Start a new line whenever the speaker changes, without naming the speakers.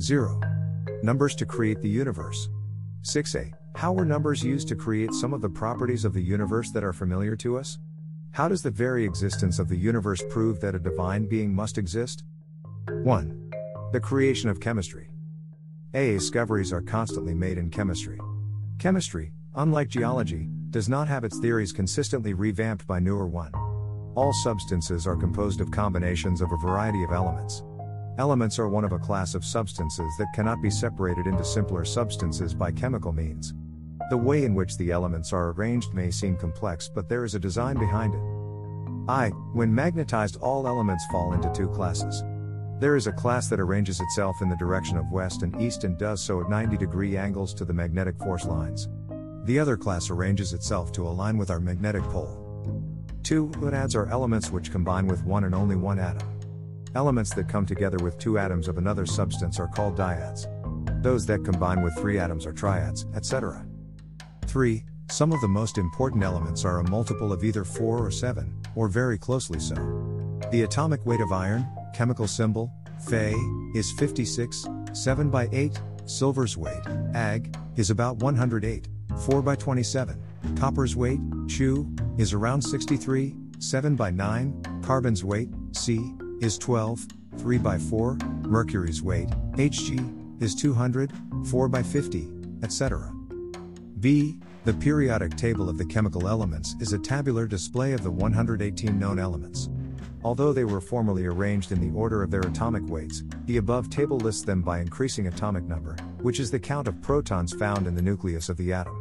0. Numbers to create the universe. 6a. How were numbers used to create some of the properties of the universe that are familiar to us? How does the very existence of the universe prove that a divine being must exist? 1. The creation of chemistry. A. Discoveries are constantly made in chemistry. Chemistry, unlike geology, does not have its theories consistently revamped by newer one. All substances are composed of combinations of a variety of elements. Elements are one of a class of substances that cannot be separated into simpler substances by chemical means. The way in which the elements are arranged may seem complex, but there is a design behind it. I, when magnetized, all elements fall into two classes. There is a class that arranges itself in the direction of west and east and does so at 90 degree angles to the magnetic force lines. The other class arranges itself to align with our magnetic pole. Two monads are elements which combine with one and only one atom. Elements that come together with two atoms of another substance are called dyads. Those that combine with three atoms are triads, etc. 3. Some of the most important elements are a multiple of either 4 or 7, or very closely so. The atomic weight of iron, chemical symbol, Fe, is 56, 7 by 8, silver's weight, Ag, is about 108, 4 by 27, copper's weight, Chu, is around 63, 7 by 9, carbon's weight, C, is 12, 3 by 4, mercury's weight, Hg, is 200, 4 by 50, etc. B. The periodic table of the chemical elements is a tabular display of the 118 known elements. Although they were formerly arranged in the order of their atomic weights, the above table lists them by increasing atomic number, which is the count of protons found in the nucleus of the atom.